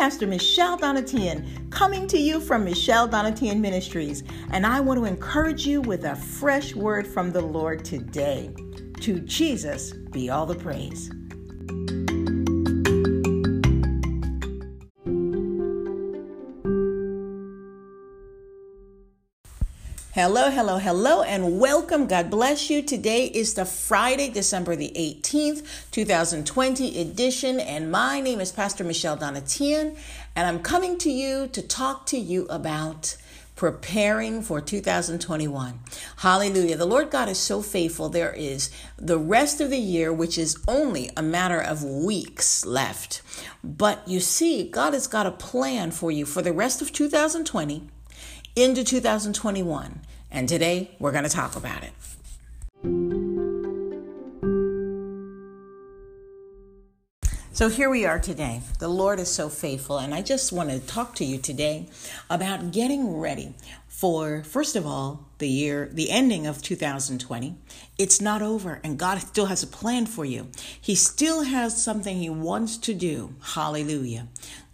Pastor Michelle Donnatien, coming to you from Michelle Donnatien Ministries, and I want to encourage you with a fresh word from the Lord today. To Jesus be all the praise. Hello, hello, hello, and welcome. God bless you. Today is the Friday, December the 18th, 2020 edition, and my name is Pastor Michelle Donnatien, and I'm coming to you to talk to you about preparing for 2021. Hallelujah. The Lord God is so faithful. There is the rest of the year, which is only a matter of weeks left. But you see, God has got a plan for you for the rest of 2020 into 2021. And today we're going to talk about it. So here we are today. The Lord is so faithful, and I just want to talk to you today about getting ready for, first of all, the year, the ending of 2020. It's not over, and God still has a plan for you. He still has something He wants to do. Hallelujah.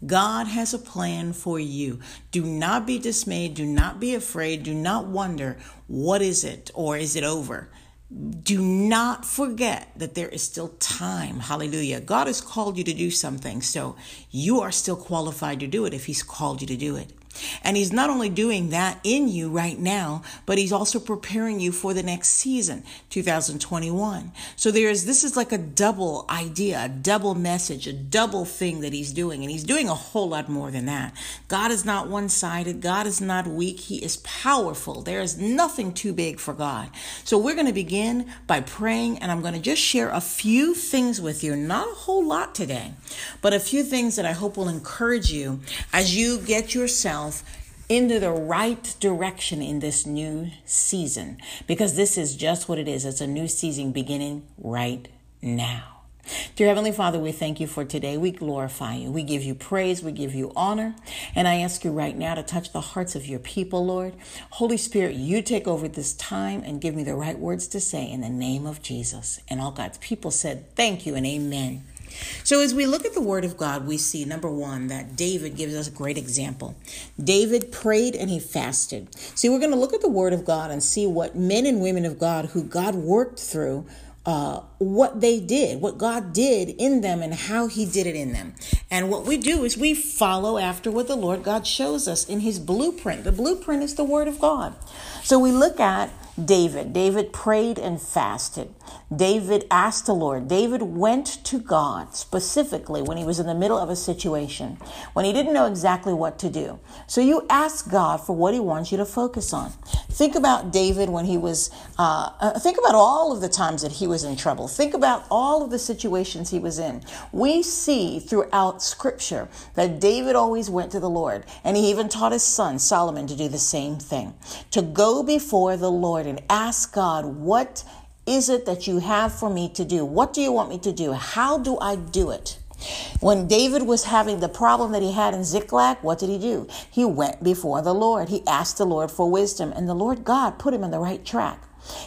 God has a plan for you. Do not be dismayed. Do not be afraid. Do not wonder, what is it or is it over? Do not forget that there is still time. Hallelujah. God has called you to do something, so you are still qualified to do it if He's called you to do it. And he's not only doing that in you right now, but he's also preparing you for the next season, 2021. So there's, this is like a double idea, a double message, a double thing that he's doing. And he's doing a whole lot more than that. God is not one sided. God is not weak. He is powerful. There is nothing too big for God. So we're going to begin by praying and I'm going to just share a few things with you, not a whole lot today, but a few things that I hope will encourage you as you get yourself into the right direction in this new season because this is just what it is. It's a new season beginning right now. Dear Heavenly Father, we thank you for today. We glorify you. We give you praise. We give you honor. And I ask you right now to touch the hearts of your people, Lord. Holy Spirit, you take over this time and give me the right words to say in the name of Jesus. And all God's people said, Thank you and amen. So, as we look at the Word of God, we see number one that David gives us a great example. David prayed and he fasted. See, we're going to look at the Word of God and see what men and women of God who God worked through uh, what they did, what God did in them, and how He did it in them. And what we do is we follow after what the Lord God shows us in His blueprint. The blueprint is the Word of God. So we look at David. David prayed and fasted. David asked the Lord. David went to God specifically when he was in the middle of a situation, when he didn't know exactly what to do. So you ask God for what he wants you to focus on. Think about David when he was, uh, uh, think about all of the times that he was in trouble. Think about all of the situations he was in. We see throughout scripture that David always went to the Lord, and he even taught his son Solomon to do the same thing to go before the Lord and ask God, what is it that you have for me to do? What do you want me to do? How do I do it? When David was having the problem that he had in Ziklag, what did he do? He went before the Lord. He asked the Lord for wisdom, and the Lord God put him on the right track.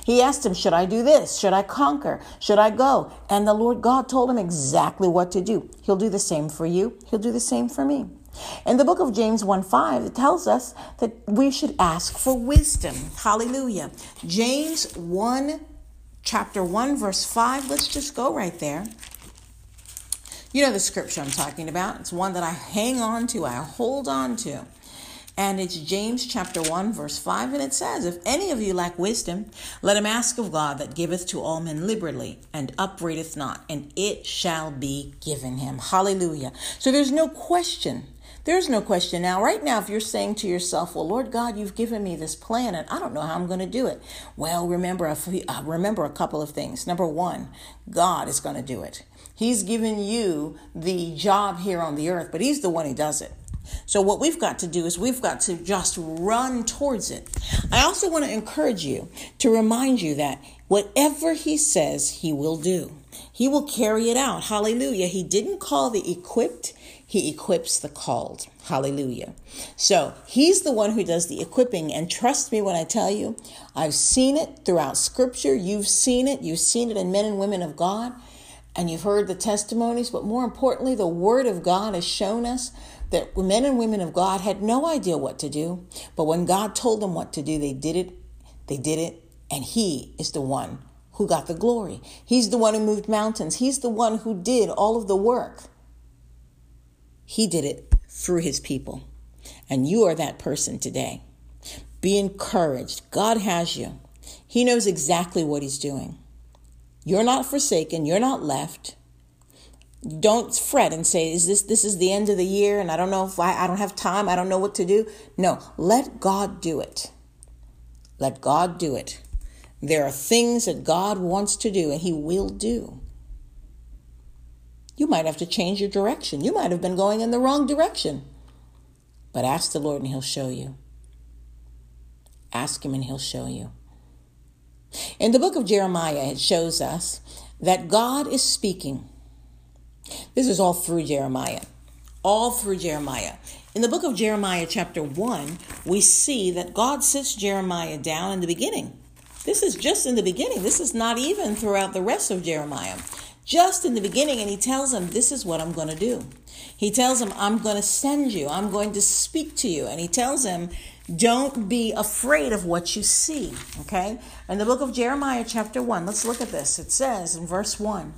He asked him, Should I do this? Should I conquer? Should I go? And the Lord God told him exactly what to do. He'll do the same for you, He'll do the same for me. In the book of James 1 5, it tells us that we should ask for wisdom. Hallelujah. James 1 chapter 1, verse 5. Let's just go right there. You know the scripture I'm talking about. It's one that I hang on to, I hold on to. And it's James chapter 1, verse 5. And it says, If any of you lack wisdom, let him ask of God that giveth to all men liberally and upbraideth not, and it shall be given him. Hallelujah. So there's no question there's no question. Now, right now, if you're saying to yourself, well, Lord God, you've given me this plan and I don't know how I'm going to do it. Well, remember a, uh, remember a couple of things. Number one, God is going to do it. He's given you the job here on the earth, but He's the one who does it. So, what we've got to do is we've got to just run towards it. I also want to encourage you to remind you that whatever He says, He will do. He will carry it out. Hallelujah. He didn't call the equipped, he equips the called. Hallelujah. So he's the one who does the equipping. And trust me when I tell you, I've seen it throughout scripture. You've seen it. You've seen it in men and women of God. and you've heard the testimonies, but more importantly, the Word of God has shown us that men and women of God had no idea what to do. But when God told them what to do, they did it. They did it. And He is the one who got the glory. He's the one who moved mountains. He's the one who did all of the work. He did it through His people. And you are that person today. Be encouraged. God has you. He knows exactly what He's doing. You're not forsaken. You're not left. Don't fret and say, "Is this this is the end of the year?" And I don't know if I, I don't have time. I don't know what to do. No, let God do it. Let God do it. There are things that God wants to do, and He will do. You might have to change your direction. You might have been going in the wrong direction. But ask the Lord, and He'll show you. Ask Him, and He'll show you. In the book of Jeremiah, it shows us that God is speaking. This is all through Jeremiah. All through Jeremiah. In the book of Jeremiah, chapter 1, we see that God sits Jeremiah down in the beginning. This is just in the beginning. This is not even throughout the rest of Jeremiah. Just in the beginning, and he tells him, This is what I'm going to do. He tells him, I'm going to send you, I'm going to speak to you. And he tells him, Don't be afraid of what you see. Okay? In the book of Jeremiah, chapter 1, let's look at this. It says in verse 1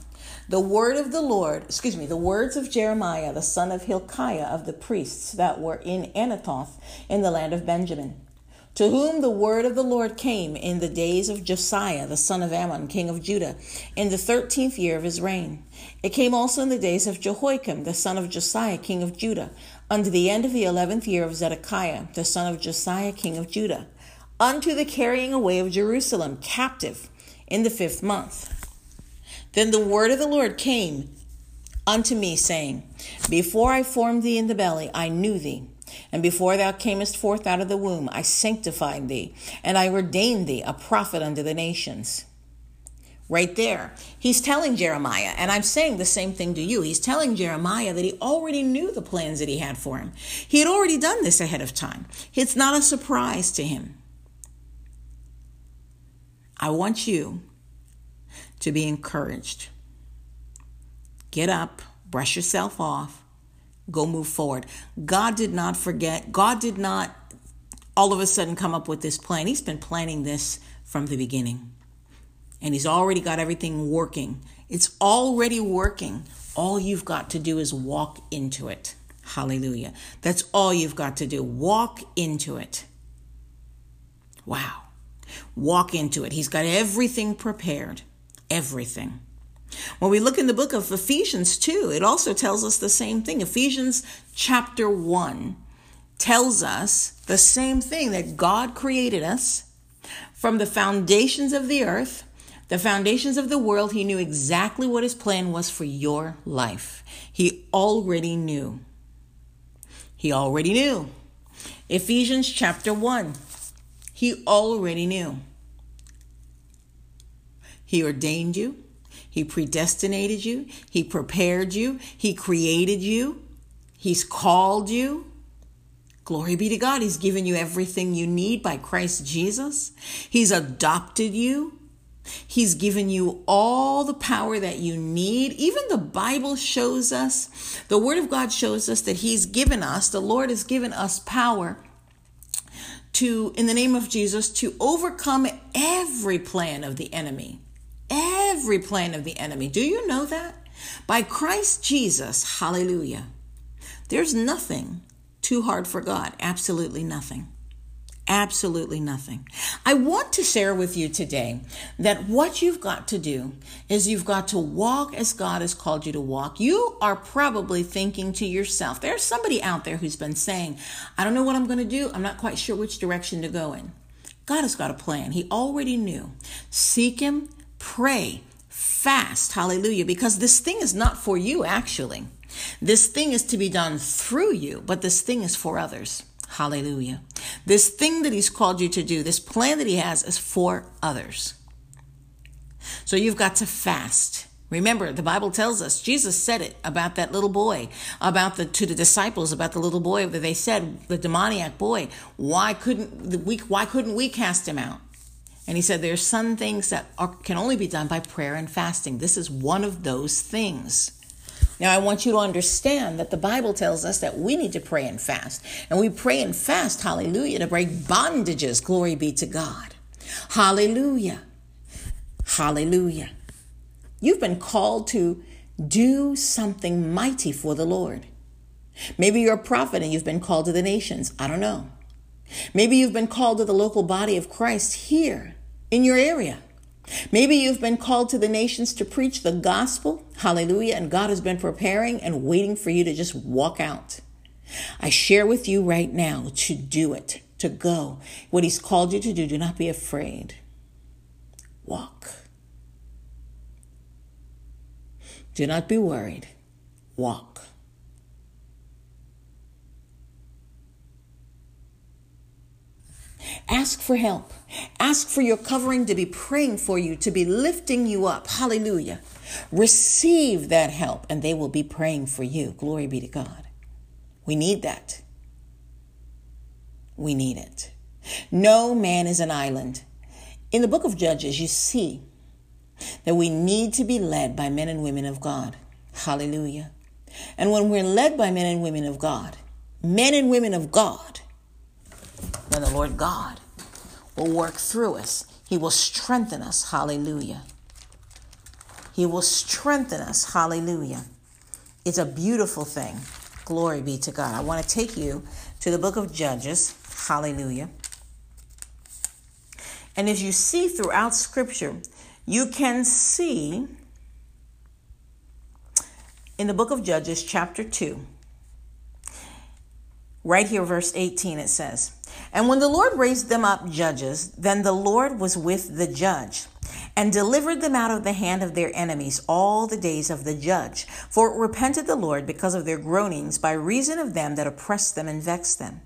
the word of the Lord, excuse me, the words of Jeremiah, the son of Hilkiah of the priests that were in Anathoth in the land of Benjamin, to whom the word of the Lord came in the days of Josiah, the son of Amon, king of Judah, in the thirteenth year of his reign. It came also in the days of Jehoiakim, the son of Josiah, king of Judah, unto the end of the eleventh year of Zedekiah, the son of Josiah, king of Judah, unto the carrying away of Jerusalem captive in the fifth month. Then the word of the Lord came unto me, saying, Before I formed thee in the belly, I knew thee. And before thou camest forth out of the womb, I sanctified thee, and I ordained thee a prophet unto the nations. Right there, he's telling Jeremiah, and I'm saying the same thing to you. He's telling Jeremiah that he already knew the plans that he had for him. He had already done this ahead of time. It's not a surprise to him. I want you to be encouraged. Get up, brush yourself off, go move forward. God did not forget, God did not all of a sudden come up with this plan. He's been planning this from the beginning. And He's already got everything working. It's already working. All you've got to do is walk into it. Hallelujah. That's all you've got to do. Walk into it. Wow. Walk into it. He's got everything prepared everything. When we look in the book of Ephesians 2, it also tells us the same thing. Ephesians chapter 1 tells us the same thing that God created us from the foundations of the earth, the foundations of the world. He knew exactly what his plan was for your life. He already knew. He already knew. Ephesians chapter 1. He already knew. He ordained you. He predestinated you. He prepared you. He created you. He's called you. Glory be to God. He's given you everything you need by Christ Jesus. He's adopted you. He's given you all the power that you need. Even the Bible shows us, the Word of God shows us that He's given us, the Lord has given us power to, in the name of Jesus, to overcome every plan of the enemy every plan of the enemy. Do you know that? By Christ Jesus, hallelujah. There's nothing too hard for God. Absolutely nothing. Absolutely nothing. I want to share with you today that what you've got to do is you've got to walk as God has called you to walk. You are probably thinking to yourself, there's somebody out there who's been saying, I don't know what I'm going to do. I'm not quite sure which direction to go in. God has got a plan. He already knew. Seek Him, pray, fast, hallelujah, because this thing is not for you, actually. This thing is to be done through you, but this thing is for others. Hallelujah. This thing that He's called you to do, this plan that He has, is for others. So you've got to fast. Remember, the Bible tells us, Jesus said it about that little boy, about the to the disciples, about the little boy that they said, the demoniac boy, why couldn't we why couldn't we cast him out? And he said there's some things that are, can only be done by prayer and fasting. This is one of those things. Now, I want you to understand that the Bible tells us that we need to pray and fast. And we pray and fast, hallelujah, to break bondages. Glory be to God. Hallelujah. Hallelujah. You've been called to do something mighty for the Lord. Maybe you're a prophet and you've been called to the nations. I don't know. Maybe you've been called to the local body of Christ here in your area. Maybe you've been called to the nations to preach the gospel. Hallelujah. And God has been preparing and waiting for you to just walk out. I share with you right now to do it, to go. What He's called you to do, do not be afraid. Walk. Do not be worried. Walk. Ask for help. Ask for your covering to be praying for you, to be lifting you up. Hallelujah. Receive that help, and they will be praying for you. Glory be to God. We need that. We need it. No man is an island. In the book of Judges, you see that we need to be led by men and women of God. Hallelujah. And when we're led by men and women of God, men and women of God, then the Lord God will work through us. He will strengthen us. Hallelujah. He will strengthen us. Hallelujah. It's a beautiful thing. Glory be to God. I want to take you to the book of Judges. Hallelujah. And as you see throughout Scripture, you can see in the book of Judges, chapter 2, right here, verse 18, it says, And when the Lord raised them up judges, then the Lord was with the judge and delivered them out of the hand of their enemies all the days of the judge. For it repented the Lord because of their groanings by reason of them that oppressed them and vexed them.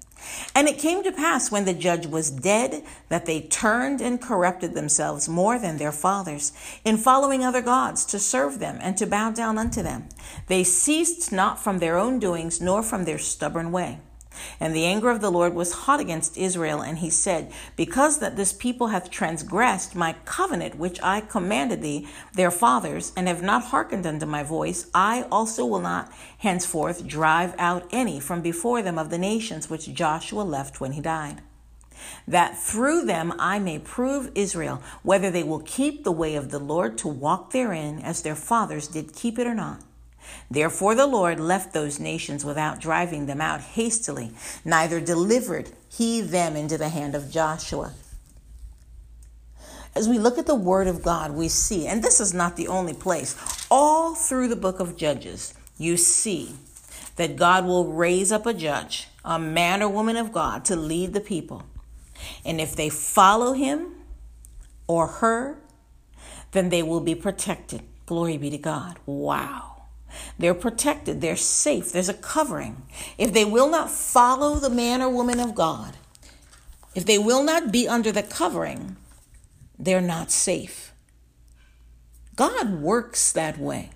And it came to pass when the judge was dead that they turned and corrupted themselves more than their fathers in following other gods to serve them and to bow down unto them. They ceased not from their own doings nor from their stubborn way. And the anger of the Lord was hot against Israel, and he said, Because that this people hath transgressed my covenant which I commanded thee, their fathers, and have not hearkened unto my voice, I also will not henceforth drive out any from before them of the nations which Joshua left when he died. That through them I may prove Israel whether they will keep the way of the Lord to walk therein as their fathers did keep it or not. Therefore the Lord left those nations without driving them out hastily, neither delivered he them into the hand of Joshua. As we look at the Word of God, we see, and this is not the only place, all through the book of Judges, you see that God will raise up a judge, a man or woman of God, to lead the people. And if they follow him or her, then they will be protected. Glory be to God. Wow. They're protected, they're safe, there's a covering. If they will not follow the man or woman of God, if they will not be under the covering, they're not safe. God works that way.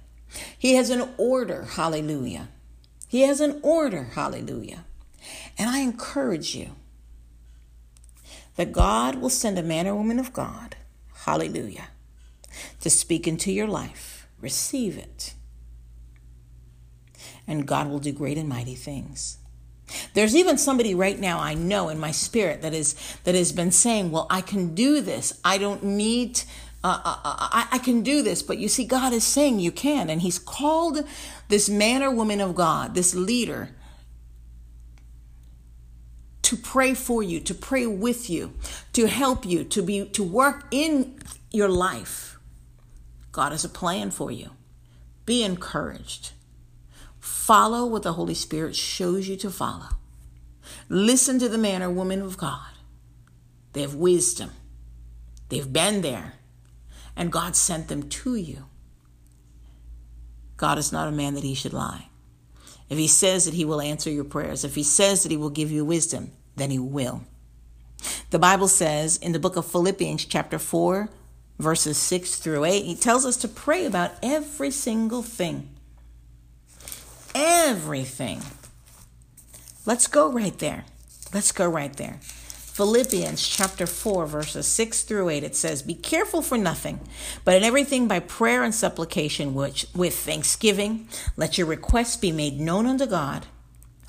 He has an order, hallelujah. He has an order, hallelujah. And I encourage you that God will send a man or woman of God, hallelujah, to speak into your life. Receive it and God will do great and mighty things. There's even somebody right now I know in my spirit that is that has been saying, "Well, I can do this. I don't need uh, uh, uh, I, I can do this." But you see, God is saying you can, and He's called this man or woman of God, this leader, to pray for you, to pray with you, to help you, to be to work in your life. God has a plan for you. Be encouraged. Follow what the Holy Spirit shows you to follow. Listen to the man or woman of God. They have wisdom, they've been there, and God sent them to you. God is not a man that he should lie. If he says that he will answer your prayers, if he says that he will give you wisdom, then he will. The Bible says in the book of Philippians, chapter 4, verses 6 through 8, he tells us to pray about every single thing everything. Let's go right there. Let's go right there. Philippians chapter 4, verses 6 through 8, it says, Be careful for nothing, but in everything by prayer and supplication, which with thanksgiving, let your requests be made known unto God.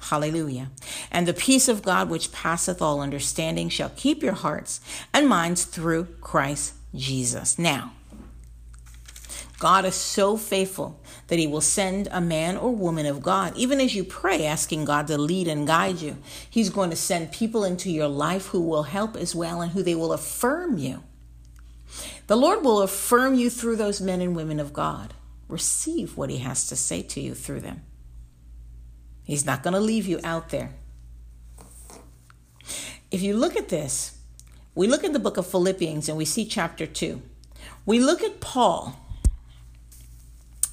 Hallelujah. And the peace of God, which passeth all understanding, shall keep your hearts and minds through Christ Jesus. Now, God is so faithful that He will send a man or woman of God. Even as you pray, asking God to lead and guide you, He's going to send people into your life who will help as well and who they will affirm you. The Lord will affirm you through those men and women of God. Receive what He has to say to you through them. He's not going to leave you out there. If you look at this, we look at the book of Philippians and we see chapter 2. We look at Paul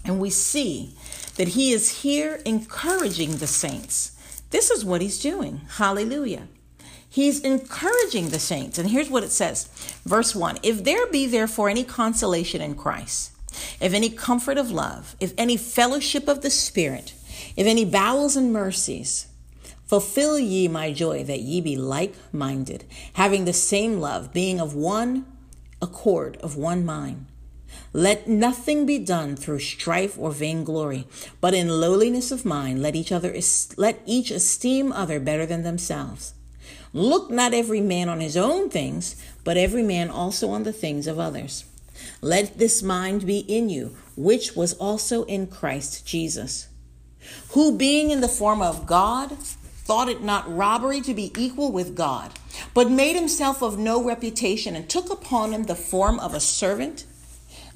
and we see that he is here encouraging the saints. This is what he's doing. Hallelujah. He's encouraging the saints. And here's what it says Verse 1 If there be therefore any consolation in Christ, if any comfort of love, if any fellowship of the Spirit, if any bowels and mercies, fulfill ye my joy that ye be like minded, having the same love, being of one accord, of one mind. Let nothing be done through strife or vainglory, but in lowliness of mind let each other let each esteem other better than themselves. Look not every man on his own things, but every man also on the things of others. Let this mind be in you, which was also in Christ Jesus, who being in the form of God, thought it not robbery to be equal with God, but made himself of no reputation, and took upon him the form of a servant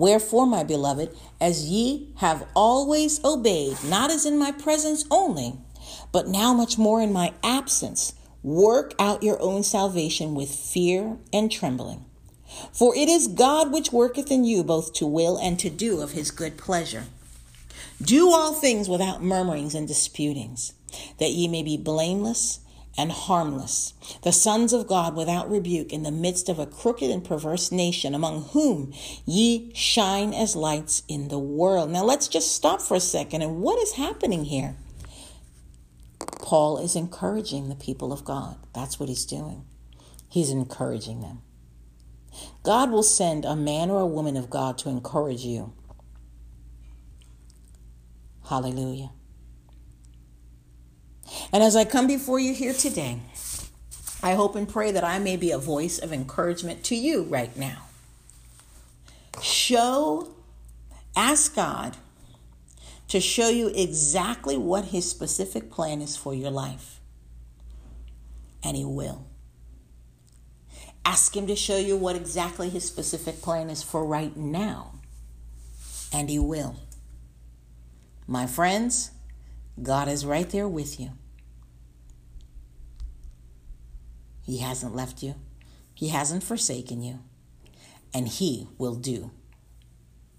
Wherefore, my beloved, as ye have always obeyed, not as in my presence only, but now much more in my absence, work out your own salvation with fear and trembling. For it is God which worketh in you both to will and to do of his good pleasure. Do all things without murmurings and disputings, that ye may be blameless and harmless, the sons of God without rebuke in the midst of a crooked and perverse nation, among whom ye shine as lights in the world. Now let's just stop for a second. And what is happening here? Paul is encouraging the people of God. That's what he's doing. He's encouraging them. God will send a man or a woman of God to encourage you. Hallelujah. And as I come before you here today, I hope and pray that I may be a voice of encouragement to you right now. Show, ask God to show you exactly what His specific plan is for your life. And He will. Ask Him to show you what exactly His specific plan is for right now. And He will. My friends, God is right there with you. He hasn't left you, He hasn't forsaken you, and He will do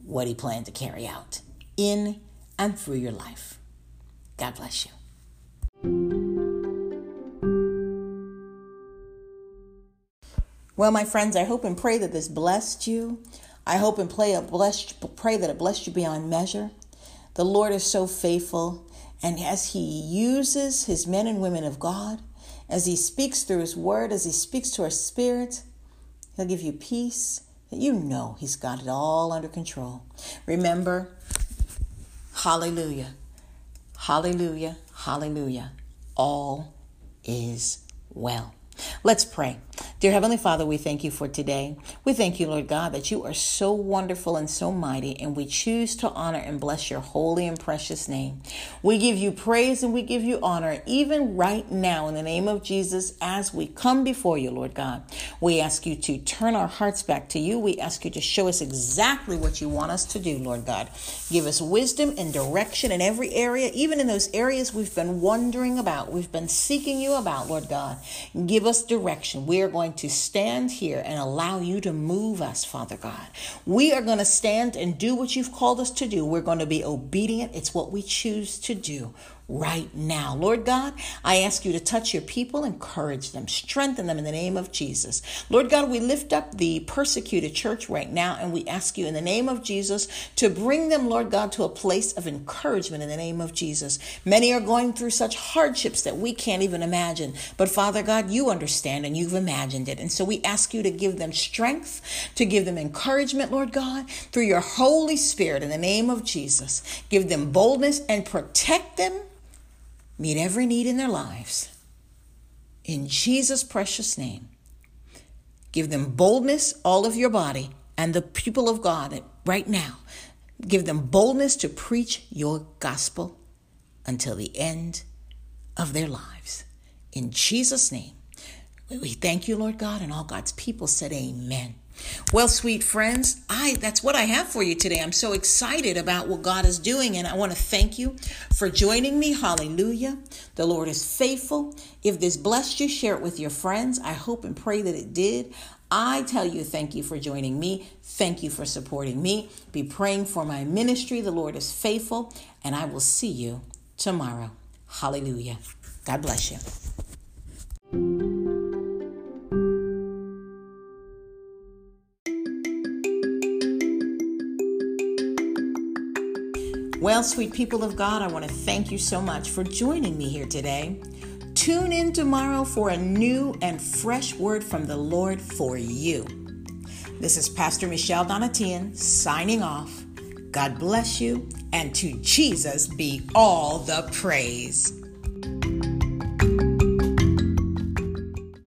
what He planned to carry out in and through your life. God bless you. Well, my friends, I hope and pray that this blessed you. I hope and pray, blessed, pray that it blessed you beyond measure. The Lord is so faithful, and as He uses His men and women of God, as He speaks through His Word, as He speaks to our spirit, He'll give you peace. That you know He's got it all under control. Remember, hallelujah, hallelujah, hallelujah. All is well. Let's pray. Dear Heavenly Father, we thank you for today. We thank you, Lord God, that you are so wonderful and so mighty, and we choose to honor and bless your holy and precious name. We give you praise and we give you honor, even right now, in the name of Jesus, as we come before you, Lord God. We ask you to turn our hearts back to you. We ask you to show us exactly what you want us to do, Lord God. Give us wisdom and direction in every area, even in those areas we've been wondering about, we've been seeking you about, Lord God. Give us direction. We are going to stand here and allow you to move us, Father God. We are going to stand and do what you've called us to do. We're going to be obedient. It's what we choose to do right now. Lord God, I ask you to touch your people, encourage them, strengthen them in the name of Jesus. Lord God, we lift up the persecuted church right now and we ask you in the name of Jesus to bring them, Lord God, to a place of encouragement in the name of Jesus. Many are going through such hardships that we can't even imagine. But Father God, you understand and you've imagined it. And so we ask you to give them strength, to give them encouragement, Lord God, through your Holy Spirit in the name of Jesus. Give them boldness and protect them meet every need in their lives. In Jesus' precious name, give them boldness, all of your body, and the people of God right now. Give them boldness to preach your gospel until the end of their lives. In Jesus' name, we thank you, Lord God, and all God's people said, Amen. Well, sweet friends, I that's what I have for you today. I'm so excited about what God is doing and I want to thank you for joining me. Hallelujah. The Lord is faithful. If this blessed you, share it with your friends. I hope and pray that it did. I tell you, thank you for joining me. Thank you for supporting me. Be praying for my ministry. The Lord is faithful, and I will see you tomorrow. Hallelujah. God bless you. Well, sweet people of God, I want to thank you so much for joining me here today. Tune in tomorrow for a new and fresh word from the Lord for you. This is Pastor Michelle Donnatien signing off. God bless you, and to Jesus be all the praise.